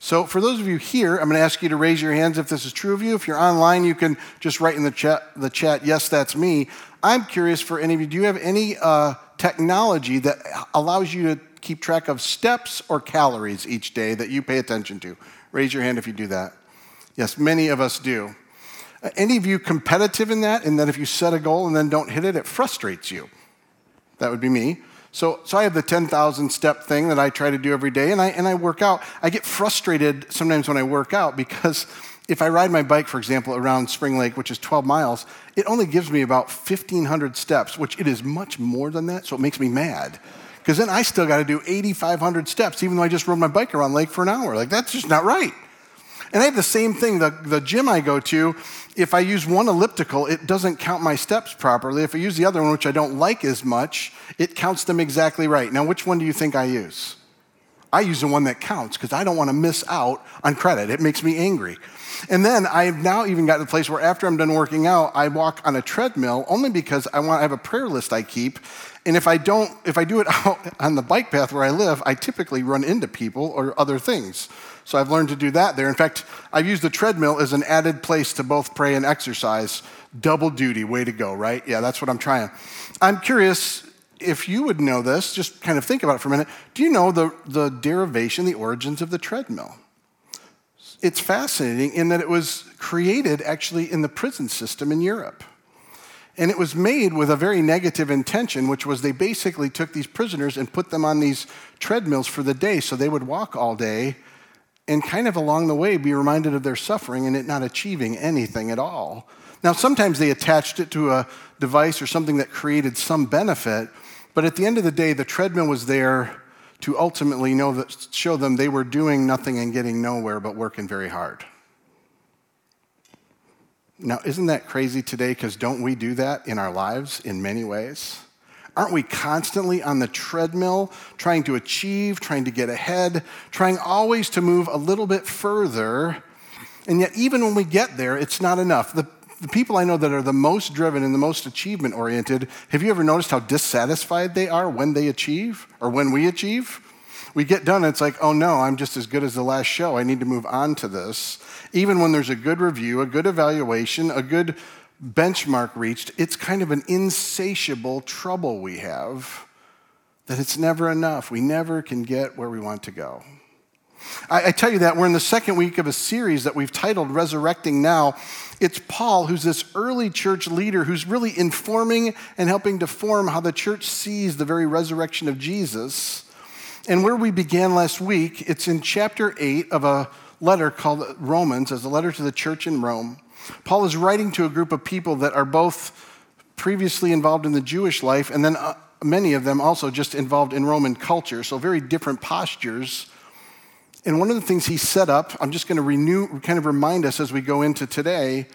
So, for those of you here, I'm going to ask you to raise your hands if this is true of you. If you're online, you can just write in the chat, the chat yes, that's me. I'm curious for any of you, do you have any uh, technology that allows you to keep track of steps or calories each day that you pay attention to? Raise your hand if you do that. Yes, many of us do. Uh, any of you competitive in that, in that if you set a goal and then don't hit it, it frustrates you? That would be me. So, so I have the 10,000 step thing that I try to do every day, and I, and I work out. I get frustrated sometimes when I work out because if I ride my bike, for example, around Spring Lake, which is 12 miles, it only gives me about 1,500 steps, which it is much more than that, so it makes me mad. Because then I still got to do 8,500 steps, even though I just rode my bike around Lake for an hour. Like, that's just not right. And I have the same thing. The, the gym I go to, if I use one elliptical, it doesn't count my steps properly. If I use the other one, which I don't like as much, it counts them exactly right. Now, which one do you think I use? I use the one that counts because I don't want to miss out on credit. It makes me angry. And then I've now even got to the place where after I'm done working out, I walk on a treadmill only because I want I have a prayer list I keep. And if I don't, if I do it out on the bike path where I live, I typically run into people or other things. So I've learned to do that there. In fact, I've used the treadmill as an added place to both pray and exercise. Double duty, way to go, right? Yeah, that's what I'm trying. I'm curious if you would know this, just kind of think about it for a minute. Do you know the, the derivation, the origins of the treadmill? It's fascinating in that it was created actually in the prison system in Europe. And it was made with a very negative intention, which was they basically took these prisoners and put them on these treadmills for the day so they would walk all day and kind of along the way be reminded of their suffering and it not achieving anything at all. Now, sometimes they attached it to a device or something that created some benefit, but at the end of the day, the treadmill was there to ultimately that, show them they were doing nothing and getting nowhere but working very hard. Now, isn't that crazy today? Because don't we do that in our lives in many ways? Aren't we constantly on the treadmill trying to achieve, trying to get ahead, trying always to move a little bit further? And yet, even when we get there, it's not enough. The, the people I know that are the most driven and the most achievement oriented, have you ever noticed how dissatisfied they are when they achieve or when we achieve? We get done, it's like, oh no, I'm just as good as the last show. I need to move on to this. Even when there's a good review, a good evaluation, a good benchmark reached, it's kind of an insatiable trouble we have that it's never enough. We never can get where we want to go. I, I, tell you that we're in the second week of a series that we've titled Resurrecting Now. It's Paul, who's this early church leader who's really informing and helping to form how the church sees the very resurrection of Jesus. And where we began last week, it's in chapter 8 of a letter called Romans, as a letter to the church in Rome. Paul is writing to a group of people that are both previously involved in the Jewish life and then uh, many of them also just involved in Roman culture, so very different postures. And one of the things he set up, I'm just going to renew, kind of remind us as we go into today,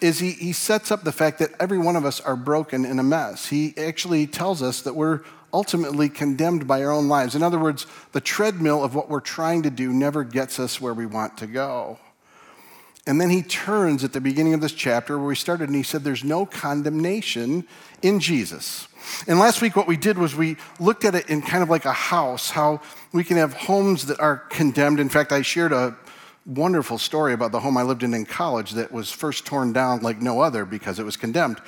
is he, he sets up the fact that every one of us are broken in a mess. He actually tells us that we're ultimately condemned by our own lives. In other words, the treadmill of what we're trying to do never gets us where we want to go. And then he turns at the beginning of this chapter where we started and he said, There's no condemnation in Jesus. And last week, what we did was we looked at it in kind of like a house, how we can have homes that are condemned. In fact, I shared a wonderful story about the home I lived in in college that was first torn down like no other because it was condemned.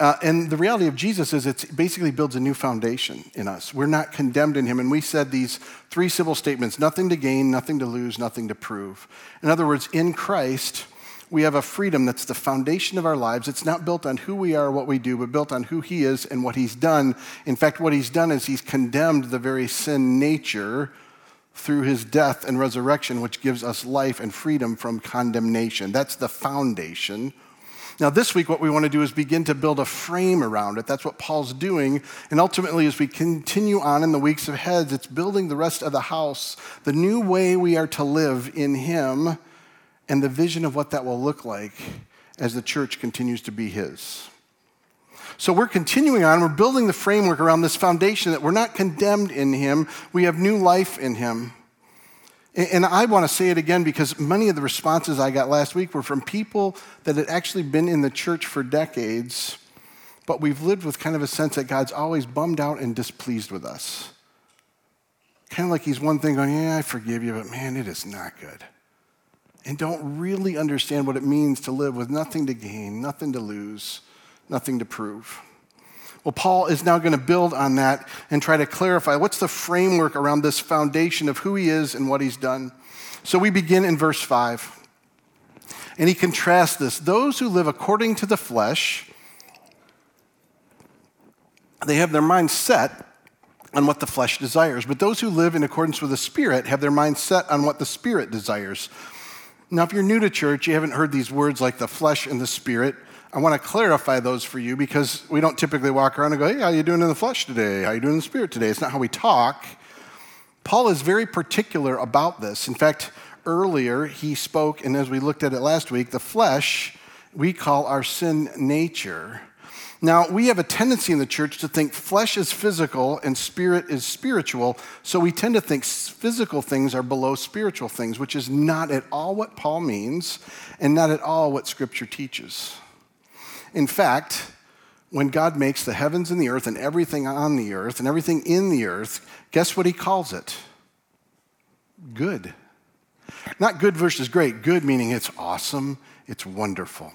Uh, and the reality of Jesus is it basically builds a new foundation in us. We're not condemned in him. And we said these three simple statements nothing to gain, nothing to lose, nothing to prove. In other words, in Christ, we have a freedom that's the foundation of our lives. It's not built on who we are, what we do, but built on who He is and what He's done. In fact, what He's done is He's condemned the very sin nature through His death and resurrection, which gives us life and freedom from condemnation. That's the foundation now, this week, what we want to do is begin to build a frame around it. That's what Paul's doing. And ultimately, as we continue on in the weeks ahead, it's building the rest of the house, the new way we are to live in Him, and the vision of what that will look like as the church continues to be His. So we're continuing on. We're building the framework around this foundation that we're not condemned in Him, we have new life in Him. And I want to say it again because many of the responses I got last week were from people that had actually been in the church for decades, but we've lived with kind of a sense that God's always bummed out and displeased with us. kind of like he's one thing going, Yeah, I forgive you, but man, it is not good. And don't really understand what it means to live with nothing to gain, nothing to lose, nothing to prove. Well, Paul is now going to build on that and try to clarify what's the framework around this foundation of who he is and what he's done. So we begin in verse 5. And he contrasts this those who live according to the flesh, they have their mind set on what the flesh desires. But those who live in accordance with the Spirit have their mind set on what the Spirit desires. Now, if you're new to church, you haven't heard these words like the flesh and the Spirit. I want to clarify those for you because we don't typically walk around and go, hey, how you doing in the flesh today? How you doing in the spirit today? It's not how we talk. Paul is very particular about this. In fact, earlier he spoke, and as we looked at it last week, the flesh we call our sin nature. Now, we have a tendency in the church to think flesh is physical and spirit is spiritual, so we tend to think physical things are below spiritual things, which is not at all what Paul means and not at all what Scripture teaches. In fact, when God makes the heavens and the earth and everything on the earth and everything in the earth, guess what he calls it? Good. Not good versus great, good meaning it's awesome, it's wonderful.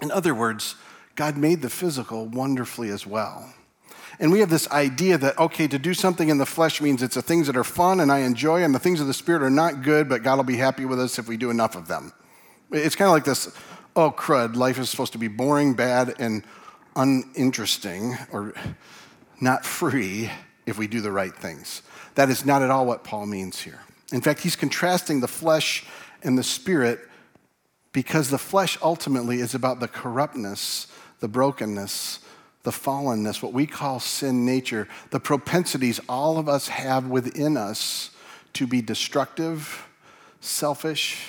In other words, God made the physical wonderfully as well. And we have this idea that, okay, to do something in the flesh means it's the things that are fun and I enjoy, and the things of the spirit are not good, but God will be happy with us if we do enough of them. It's kind of like this oh, crud, life is supposed to be boring, bad, and uninteresting, or not free if we do the right things. That is not at all what Paul means here. In fact, he's contrasting the flesh and the spirit because the flesh ultimately is about the corruptness, the brokenness, the fallenness, what we call sin nature, the propensities all of us have within us to be destructive, selfish,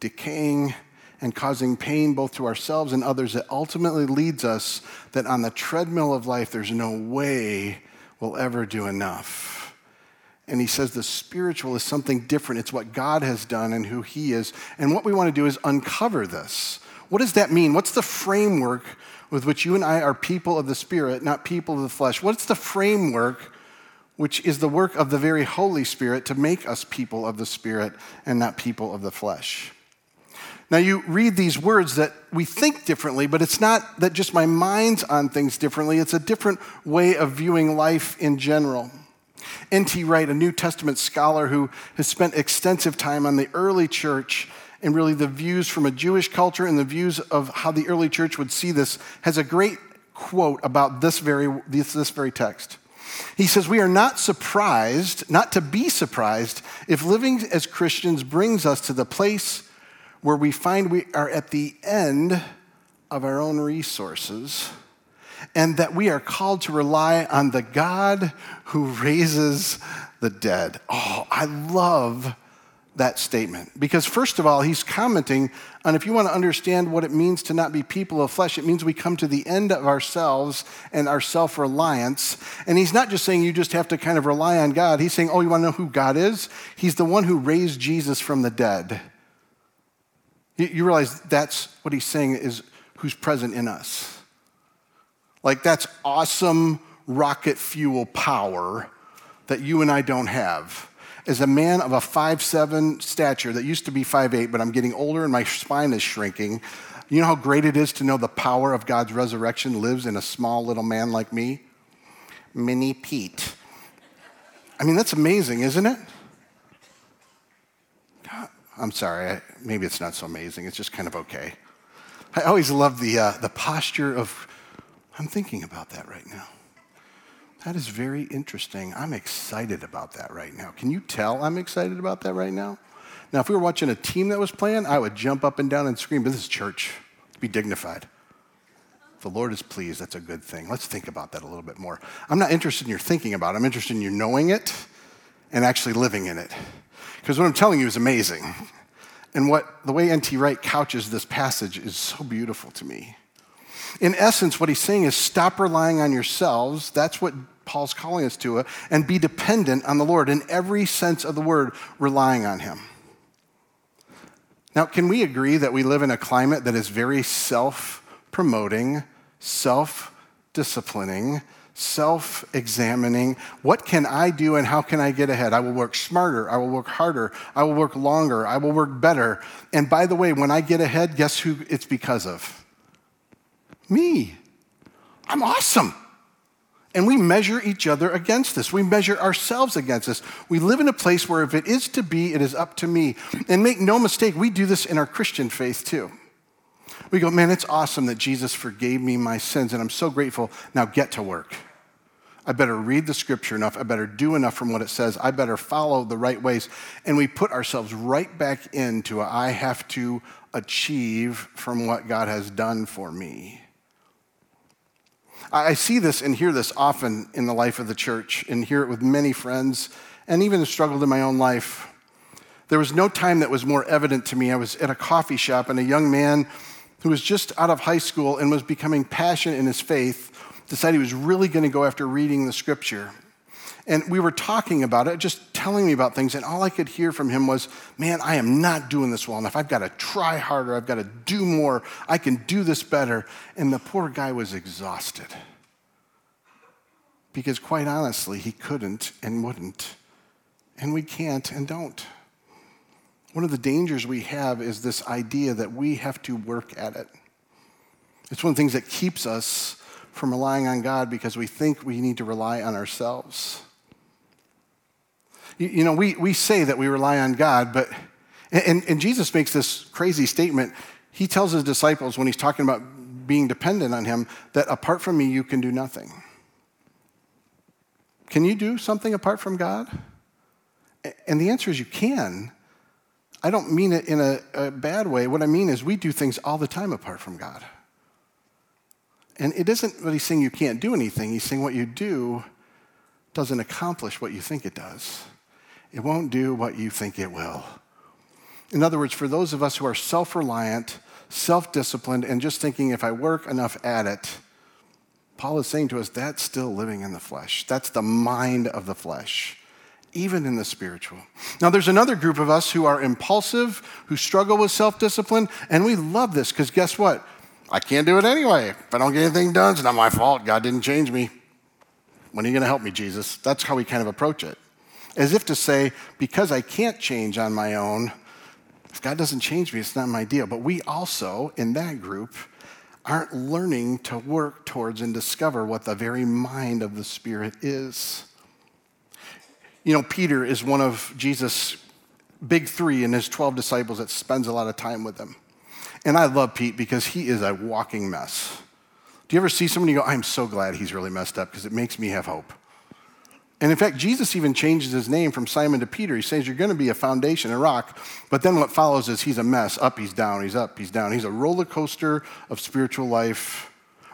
decaying, and causing pain both to ourselves and others that ultimately leads us that on the treadmill of life, there's no way we'll ever do enough. And he says the spiritual is something different. It's what God has done and who he is. And what we want to do is uncover this. What does that mean? What's the framework with which you and I are people of the Spirit, not people of the flesh? What's the framework which is the work of the very Holy Spirit to make us people of the Spirit and not people of the flesh? Now, you read these words that we think differently, but it's not that just my mind's on things differently, it's a different way of viewing life in general. N.T. Wright, a New Testament scholar who has spent extensive time on the early church and really the views from a Jewish culture and the views of how the early church would see this, has a great quote about this very, this, this very text. He says, We are not surprised, not to be surprised, if living as Christians brings us to the place where we find we are at the end of our own resources and that we are called to rely on the God who raises the dead. Oh, I love that statement because, first of all, he's commenting on if you want to understand what it means to not be people of flesh, it means we come to the end of ourselves and our self reliance. And he's not just saying you just have to kind of rely on God, he's saying, oh, you want to know who God is? He's the one who raised Jesus from the dead. You realize that's what he's saying is who's present in us. Like that's awesome rocket fuel power that you and I don't have. As a man of a five-seven stature that used to be five-eight, but I'm getting older and my spine is shrinking, you know how great it is to know the power of God's resurrection lives in a small little man like me? Mini Pete. I mean, that's amazing, isn't it? I'm sorry, maybe it's not so amazing. It's just kind of okay. I always love the, uh, the posture of, I'm thinking about that right now. That is very interesting. I'm excited about that right now. Can you tell I'm excited about that right now? Now, if we were watching a team that was playing, I would jump up and down and scream, but this is church. Be dignified. If the Lord is pleased, that's a good thing. Let's think about that a little bit more. I'm not interested in your thinking about it, I'm interested in you knowing it and actually living in it. Because what I'm telling you is amazing. And what the way N.T. Wright couches this passage is so beautiful to me. In essence, what he's saying is stop relying on yourselves. That's what Paul's calling us to, uh, and be dependent on the Lord in every sense of the word, relying on him. Now, can we agree that we live in a climate that is very self promoting, self disciplining, self examining. What can I do and how can I get ahead? I will work smarter. I will work harder. I will work longer. I will work better. And by the way, when I get ahead, guess who it's because of? Me. I'm awesome. And we measure each other against this. We measure ourselves against this. We live in a place where if it is to be, it is up to me. And make no mistake, we do this in our Christian faith too. We go, man, it's awesome that Jesus forgave me my sins, and I'm so grateful. Now get to work. I better read the scripture enough. I better do enough from what it says. I better follow the right ways. And we put ourselves right back into a, I have to achieve from what God has done for me. I see this and hear this often in the life of the church and hear it with many friends and even struggled in my own life. There was no time that was more evident to me. I was at a coffee shop and a young man who was just out of high school and was becoming passionate in his faith decided he was really going to go after reading the scripture. And we were talking about it, just telling me about things, and all I could hear from him was, Man, I am not doing this well enough. I've got to try harder. I've got to do more. I can do this better. And the poor guy was exhausted. Because quite honestly, he couldn't and wouldn't. And we can't and don't. One of the dangers we have is this idea that we have to work at it. It's one of the things that keeps us from relying on God because we think we need to rely on ourselves. You, you know, we, we say that we rely on God, but, and, and Jesus makes this crazy statement. He tells his disciples when he's talking about being dependent on him that apart from me, you can do nothing. Can you do something apart from God? And the answer is you can. I don't mean it in a, a, bad way. What I mean is we do things all the time apart from God. And it isn't he's saying you can't do anything, he's saying what you do doesn't accomplish what you think it does. It won't do what you think it will. In other words, for those of us who are self reliant, self disciplined, and just thinking if I work enough at it, Paul is saying to us that's still living in the flesh. That's the mind of the flesh, even in the spiritual. Now, there's another group of us who are impulsive, who struggle with self discipline, and we love this because guess what? I can't do it anyway. If I don't get anything done, it's not my fault. God didn't change me. When are you going to help me, Jesus? That's how we kind of approach it. As if to say, because I can't change on my own, if God doesn't change me, it's not my deal. But we also, in that group, aren't learning to work towards and discover what the very mind of the Spirit is. You know, Peter is one of Jesus' big three and his 12 disciples that spends a lot of time with them. And I love Pete because he is a walking mess. Do you ever see somebody go, I'm so glad he's really messed up because it makes me have hope? And in fact, Jesus even changes his name from Simon to Peter. He says, You're going to be a foundation, a rock. But then what follows is he's a mess. Up, he's down, he's up, he's down. He's a roller coaster of spiritual life.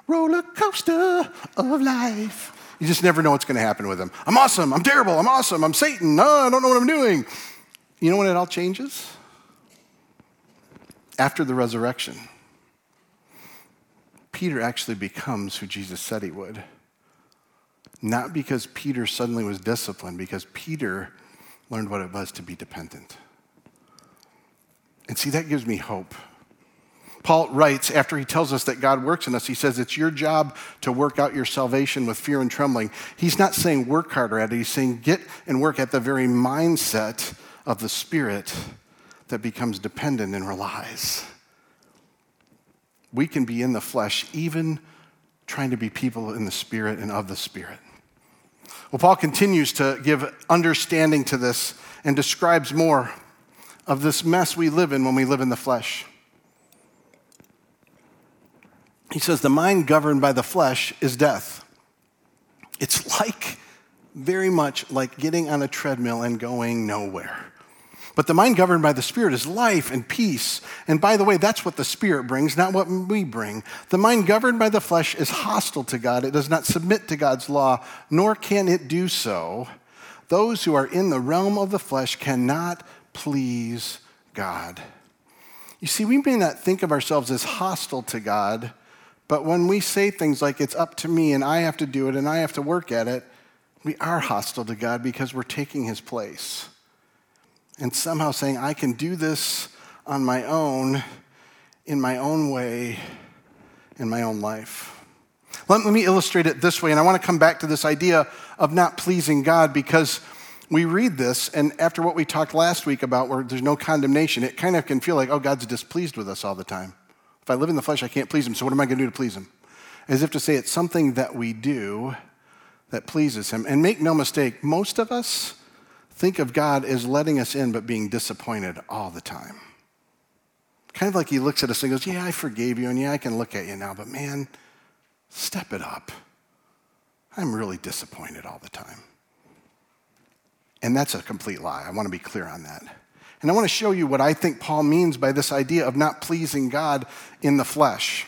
Roller coaster of life. You just never know what's going to happen with him. I'm awesome. I'm terrible. I'm awesome. I'm Satan. No, I don't know what I'm doing. You know when it all changes? After the resurrection, Peter actually becomes who Jesus said he would. Not because Peter suddenly was disciplined, because Peter learned what it was to be dependent. And see, that gives me hope. Paul writes, after he tells us that God works in us, he says, It's your job to work out your salvation with fear and trembling. He's not saying work harder at it, he's saying get and work at the very mindset of the Spirit that becomes dependent and relies. We can be in the flesh, even trying to be people in the spirit and of the spirit. Well, Paul continues to give understanding to this and describes more of this mess we live in when we live in the flesh. He says, The mind governed by the flesh is death. It's like, very much like getting on a treadmill and going nowhere. But the mind governed by the Spirit is life and peace. And by the way, that's what the Spirit brings, not what we bring. The mind governed by the flesh is hostile to God. It does not submit to God's law, nor can it do so. Those who are in the realm of the flesh cannot please God. You see, we may not think of ourselves as hostile to God, but when we say things like, it's up to me and I have to do it and I have to work at it, we are hostile to God because we're taking his place and somehow saying, I can do this on my own, in my own way, in my own life. Let, let me illustrate it this way, and I want to come back to this idea of not pleasing God because we read this, and after what we talked last week about where there's no condemnation, it kind of can feel like, oh, God's displeased with us all the time. If I live in the flesh, I can't please Him, so what am I going to do to please Him? As if to say it's something that we do that pleases Him. And make no mistake, most of us think of God as letting us in but being disappointed all the time. Kind of like He looks at us and goes, yeah, I forgave you, and yeah, I can look at you now, but man, step it up. I'm really disappointed all the time. And that's a complete lie. I want to be clear on that. And I want to show you what I think Paul means by this idea of not pleasing God in the flesh.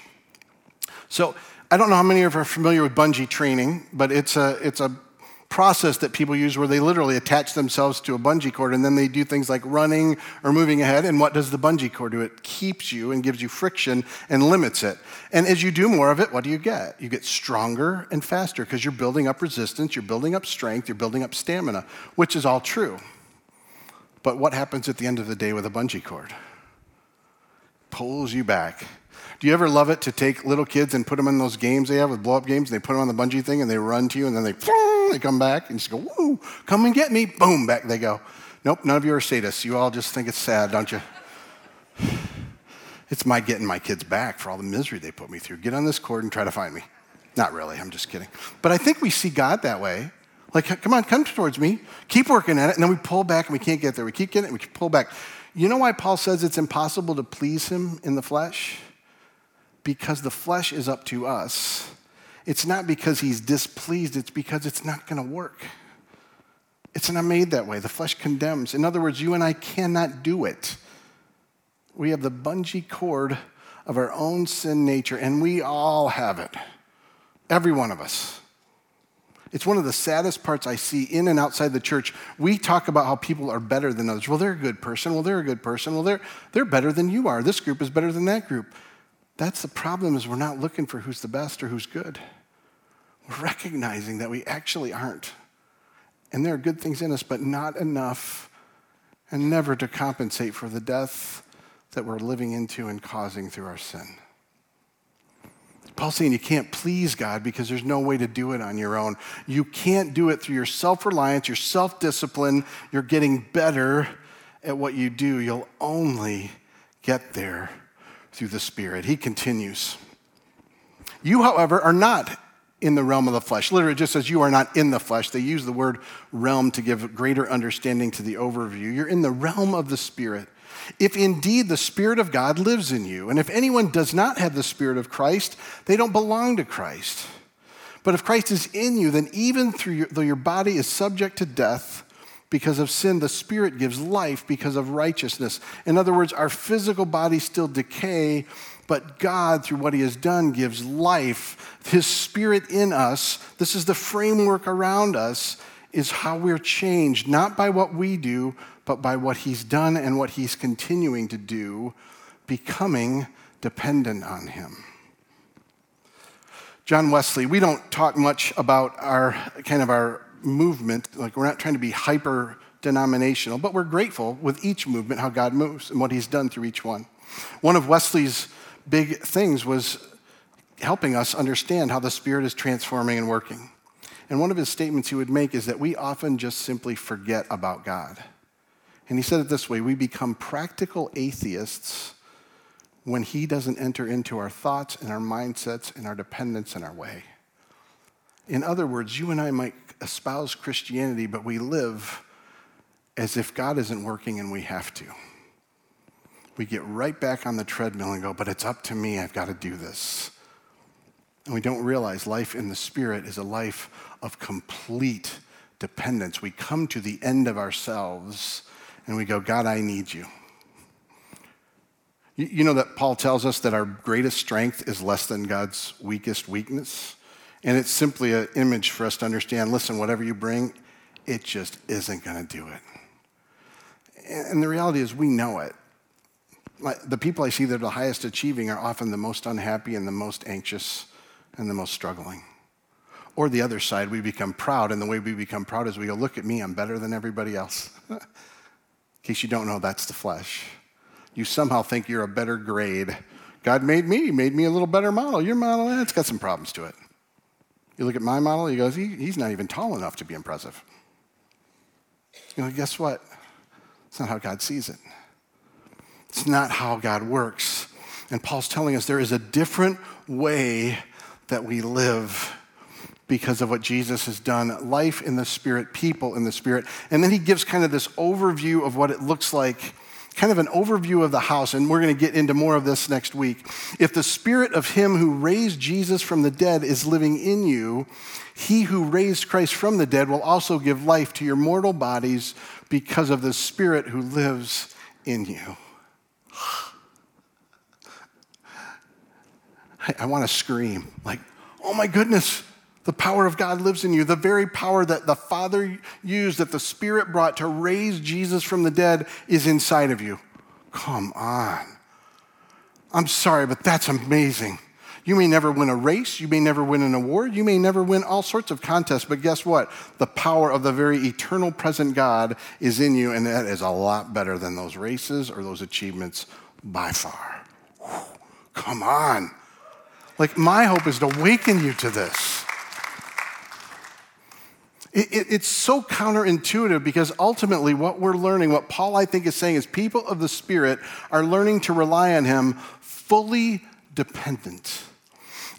So, I don't know how many of you are familiar with bungee training, but it's a, it's a process that people use where they literally attach themselves to a bungee cord and then they do things like running or moving ahead. And what does the bungee cord do? It keeps you and gives you friction and limits it. And as you do more of it, what do you get? You get stronger and faster because you're building up resistance, you're building up strength, you're building up stamina, which is all true. But what happens at the end of the day with a bungee cord? Pulls you back do you ever love it to take little kids and put them in those games they have with blow up games? And they put them on the bungee thing and they run to you and then they, they come back and just go, woo, come and get me. Boom, back they go. Nope, none of you are sadists. You all just think it's sad, don't you? It's my getting my kids back for all the misery they put me through. Get on this cord and try to find me. Not really, I'm just kidding. But I think we see God that way. Like, come on, come towards me. Keep working at it. And then we pull back and we can't get there. We keep getting it, we pull back. You know why Paul says it's impossible to please him in the flesh? Because the flesh is up to us. It's not because he's displeased, it's because it's not going to work. It's not made that way. The flesh condemns. In other words, you and I cannot do it. We have the bungee cord of our own sin nature, and we all have it. Every one of us. It's one of the saddest parts I see in and outside the church. We talk about how people are better than others. Well, they're a good person. Well, they're a good person. Well, they're, they're better than you are. This group is better than that group. That's the problem is we're not looking for who's the best or who's good. We're recognizing that we actually aren't. And there are good things in us, but not enough and never to compensate for the death that we're living into and causing through our sin. Paul's saying you can't please God because there's no way to do it on your own. You can't do it through your self reliance, your self discipline. You're getting better at what you do. You'll only get there through the Spirit. He continues. You, however, are not in the realm of the flesh. Literally, just says you are not in the flesh. They use the word realm to give greater understanding to the overview. You're in the realm of the Spirit. If indeed the Spirit of God lives in you, and if anyone does not have the Spirit of Christ, they don't belong to Christ. But if Christ is in you, then even through your, though your body is subject to death, because of sin, the Spirit gives life because of righteousness. In other words, our physical bodies still decay, but God, through what He has done, gives life. His Spirit in us, this is the framework around us, is how we're changed, not by what we do, but by what He's done and what He's continuing to do, becoming dependent on Him. John Wesley, we don't talk much about our kind of our movement, like we're not trying to be hyper denominational, but we're grateful with each movement how God moves and what He's done through each one. One of Wesley's big things was helping us understand how the Spirit is transforming and working. And one of his statements he would make is that we often just simply forget about God. And he said it this way we become practical atheists when he doesn't enter into our thoughts and our mindsets and our dependence and our way. In other words, you and I might espouse Christianity, but we live as if God isn't working and we have to. We get right back on the treadmill and go, but it's up to me, I've got to do this. And we don't realize life in the Spirit is a life of complete dependence. We come to the end of ourselves and we go, God, I need you. You know that Paul tells us that our greatest strength is less than God's weakest weakness? And it's simply an image for us to understand listen, whatever you bring, it just isn't going to do it. And the reality is, we know it. The people I see that are the highest achieving are often the most unhappy and the most anxious and the most struggling. Or the other side, we become proud, and the way we become proud is we go, Look at me, I'm better than everybody else. In case you don't know, that's the flesh. You somehow think you're a better grade. God made me, made me a little better model. Your model, eh, it's got some problems to it. You look at my model, he goes, he, he's not even tall enough to be impressive. You know, guess what? It's not how God sees it. It's not how God works. And Paul's telling us there is a different way that we live because of what Jesus has done life in the Spirit, people in the Spirit. And then he gives kind of this overview of what it looks like, kind of an overview of the house. And we're going to get into more of this next week. If the Spirit of him who raised Jesus from the dead is living in you, he who raised Christ from the dead will also give life to your mortal bodies because of the Spirit who lives in you. I, I want to scream, like, oh my goodness, the power of God lives in you. The very power that the Father used, that the Spirit brought to raise Jesus from the dead, is inside of you. Come on. I'm sorry, but that's amazing. You may never win a race, you may never win an award, you may never win all sorts of contests, but guess what? The power of the very eternal present God is in you, and that is a lot better than those races or those achievements by far. Whew, come on. Like, my hope is to awaken you to this. It, it, it's so counterintuitive because ultimately, what we're learning, what Paul I think is saying, is people of the Spirit are learning to rely on Him fully dependent.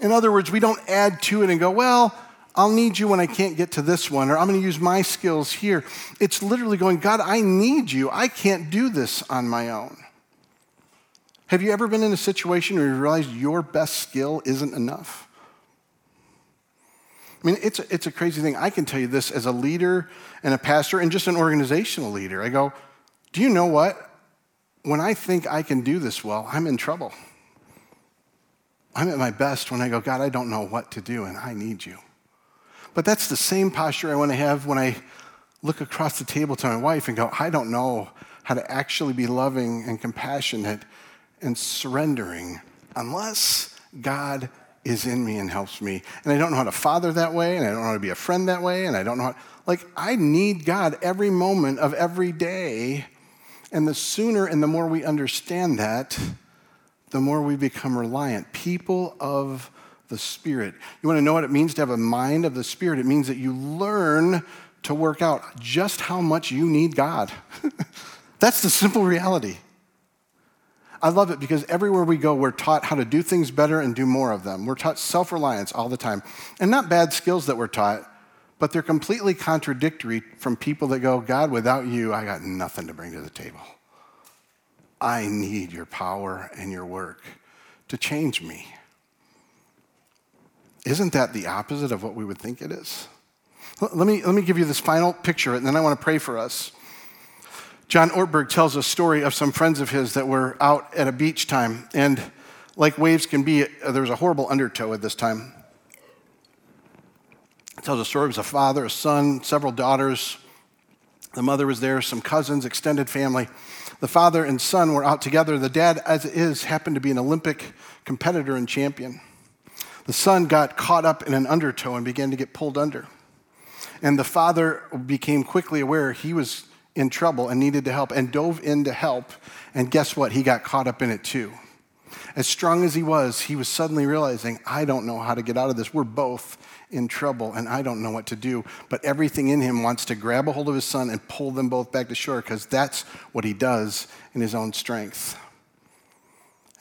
In other words, we don't add to it and go, well, I'll need you when I can't get to this one, or I'm going to use my skills here. It's literally going, God, I need you. I can't do this on my own. Have you ever been in a situation where you realize your best skill isn't enough? I mean, it's a, it's a crazy thing. I can tell you this as a leader and a pastor and just an organizational leader. I go, do you know what? When I think I can do this well, I'm in trouble. I'm at my best when I go, God, I don't know what to do and I need you. But that's the same posture I want to have when I look across the table to my wife and go, I don't know how to actually be loving and compassionate and surrendering unless God is in me and helps me. And I don't know how to father that way, and I don't know how to be a friend that way, and I don't know how, like, I need God every moment of every day. And the sooner and the more we understand that, the more we become reliant. People of the Spirit. You want to know what it means to have a mind of the Spirit? It means that you learn to work out just how much you need God. That's the simple reality. I love it because everywhere we go, we're taught how to do things better and do more of them. We're taught self reliance all the time. And not bad skills that we're taught, but they're completely contradictory from people that go, God, without you, I got nothing to bring to the table. I need your power and your work to change me. Isn't that the opposite of what we would think it is? Let me, let me give you this final picture, and then I want to pray for us. John Ortberg tells a story of some friends of his that were out at a beach time, and like waves can be, uh, there was a horrible undertow at this time. Tells a story of a father, a son, several daughters. The mother was there, some cousins, extended family. The father and son were out together. The dad, as it is, happened to be an Olympic competitor and champion. The son got caught up in an undertow and began to get pulled under. And the father became quickly aware he was in trouble and needed to help and dove in to help. And guess what? He got caught up in it too. As strong as he was, he was suddenly realizing, I don't know how to get out of this. We're both in trouble and I don't know what to do. But everything in him wants to grab a hold of his son and pull them both back to shore because that's what he does in his own strength.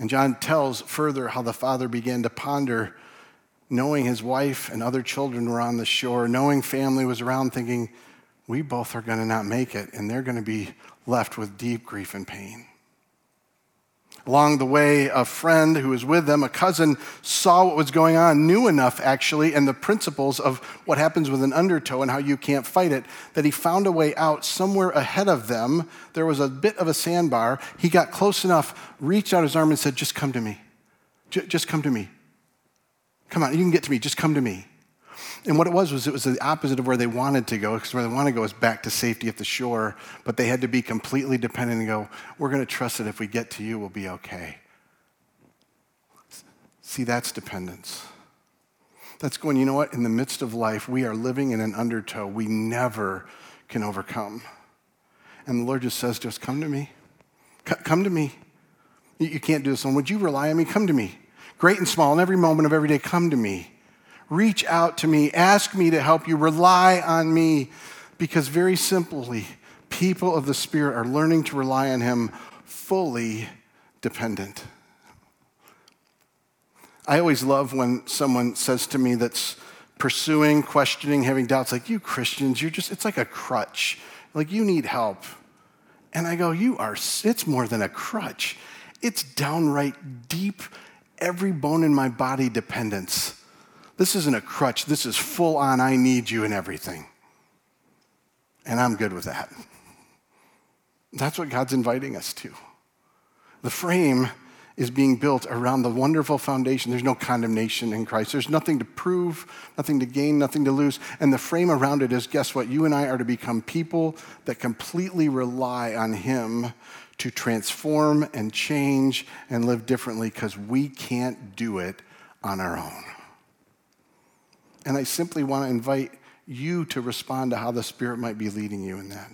And John tells further how the father began to ponder, knowing his wife and other children were on the shore, knowing family was around, thinking, we both are going to not make it, and they're going to be left with deep grief and pain. Along the way, a friend who was with them, a cousin, saw what was going on, knew enough actually, and the principles of what happens with an undertow and how you can't fight it, that he found a way out somewhere ahead of them. There was a bit of a sandbar. He got close enough, reached out his arm, and said, Just come to me. J- just come to me. Come on, you can get to me. Just come to me. And what it was was it was the opposite of where they wanted to go, because where they want to go is back to safety at the shore, but they had to be completely dependent and go, we're going to trust that if we get to you, we'll be okay. See, that's dependence. That's going, you know what? In the midst of life, we are living in an undertow we never can overcome. And the Lord just says to us, Come to me. C- come to me. You, can't do this alone. Would you rely on me? Come to me. Great and small, in every moment of every day, come to me. Reach out to me. Ask me to help you. Rely on me. Because very simply, people of the Spirit are learning to rely on Him fully dependent. I always love when someone says to me that's pursuing, questioning, having doubts, like, you Christians, you're just, it's like a crutch. Like, you need help. And I go, you are, it's more than a crutch. It's downright deep, every bone in my body dependence. This isn't a crutch. This is full on, I need you in everything. And I'm good with that. That's what God's inviting us to. The frame is being built around the wonderful foundation. There's no condemnation in Christ. There's nothing to prove, nothing to gain, nothing to lose. And the frame around it is guess what? You and I are to become people that completely rely on Him to transform and change and live differently because we can't do it on our own. And I simply want to invite you to respond to how the Spirit might be leading you in that.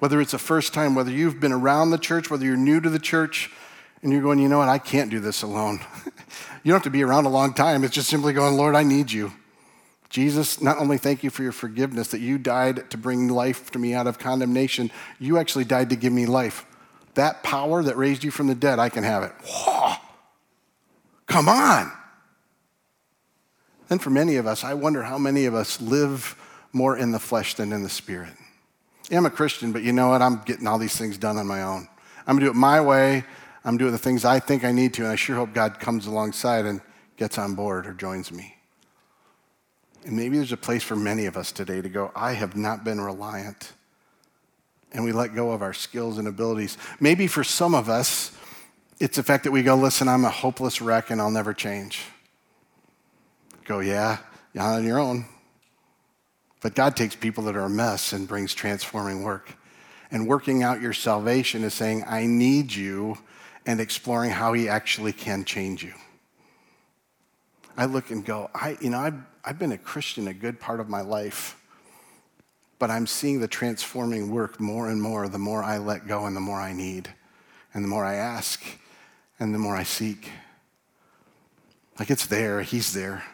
Whether it's a first time, whether you've been around the church, whether you're new to the church, and you're going, you know what, I can't do this alone. you don't have to be around a long time. It's just simply going, Lord, I need you. Jesus, not only thank you for your forgiveness, that you died to bring life to me out of condemnation, you actually died to give me life. That power that raised you from the dead, I can have it. Whoa. Come on. And for many of us, I wonder how many of us live more in the flesh than in the spirit. Yeah, I'm a Christian, but you know what? I'm getting all these things done on my own. I'm to do it my way. I'm doing the things I think I need to, and I sure hope God comes alongside and gets on board or joins me. And maybe there's a place for many of us today to go, I have not been reliant. And we let go of our skills and abilities. Maybe for some of us, it's the fact that we go, listen, I'm a hopeless wreck and I'll never change. Go, yeah, you're on your own. But God takes people that are a mess and brings transforming work. And working out your salvation is saying, I need you and exploring how he actually can change you. I look and go, I, you know, I've, I've been a Christian a good part of my life, but I'm seeing the transforming work more and more the more I let go and the more I need, and the more I ask, and the more I seek. Like it's there, he's there.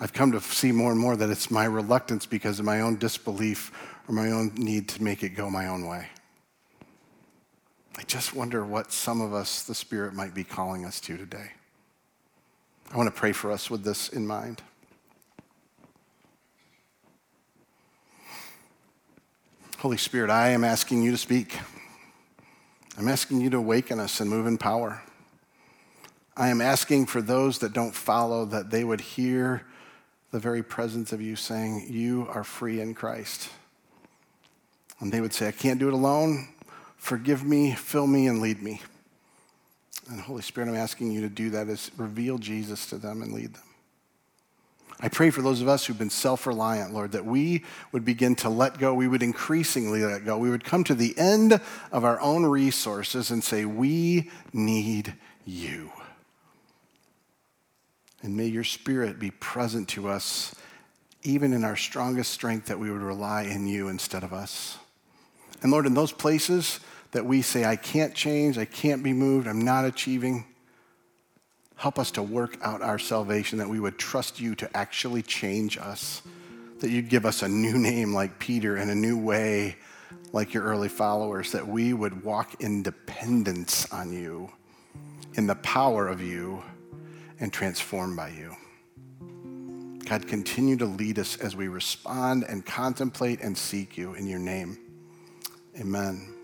I've come to see more and more that it's my reluctance because of my own disbelief or my own need to make it go my own way. I just wonder what some of us, the Spirit, might be calling us to today. I want to pray for us with this in mind. Holy Spirit, I am asking you to speak. I'm asking you to awaken us and move in power. I am asking for those that don't follow that they would hear the very presence of you saying, You are free in Christ. And they would say, I can't do it alone. Forgive me, fill me, and lead me. And Holy Spirit, I'm asking you to do that is reveal Jesus to them and lead them. I pray for those of us who've been self reliant, Lord, that we would begin to let go. We would increasingly let go. We would come to the end of our own resources and say, We need you. And may your spirit be present to us, even in our strongest strength, that we would rely in you instead of us. And Lord, in those places that we say, I can't change, I can't be moved, I'm not achieving, help us to work out our salvation, that we would trust you to actually change us, that you'd give us a new name like Peter and a new way like your early followers, that we would walk in dependence on you, in the power of you, and transformed by you. God, continue to lead us as we respond and contemplate and seek you in your name. Amen.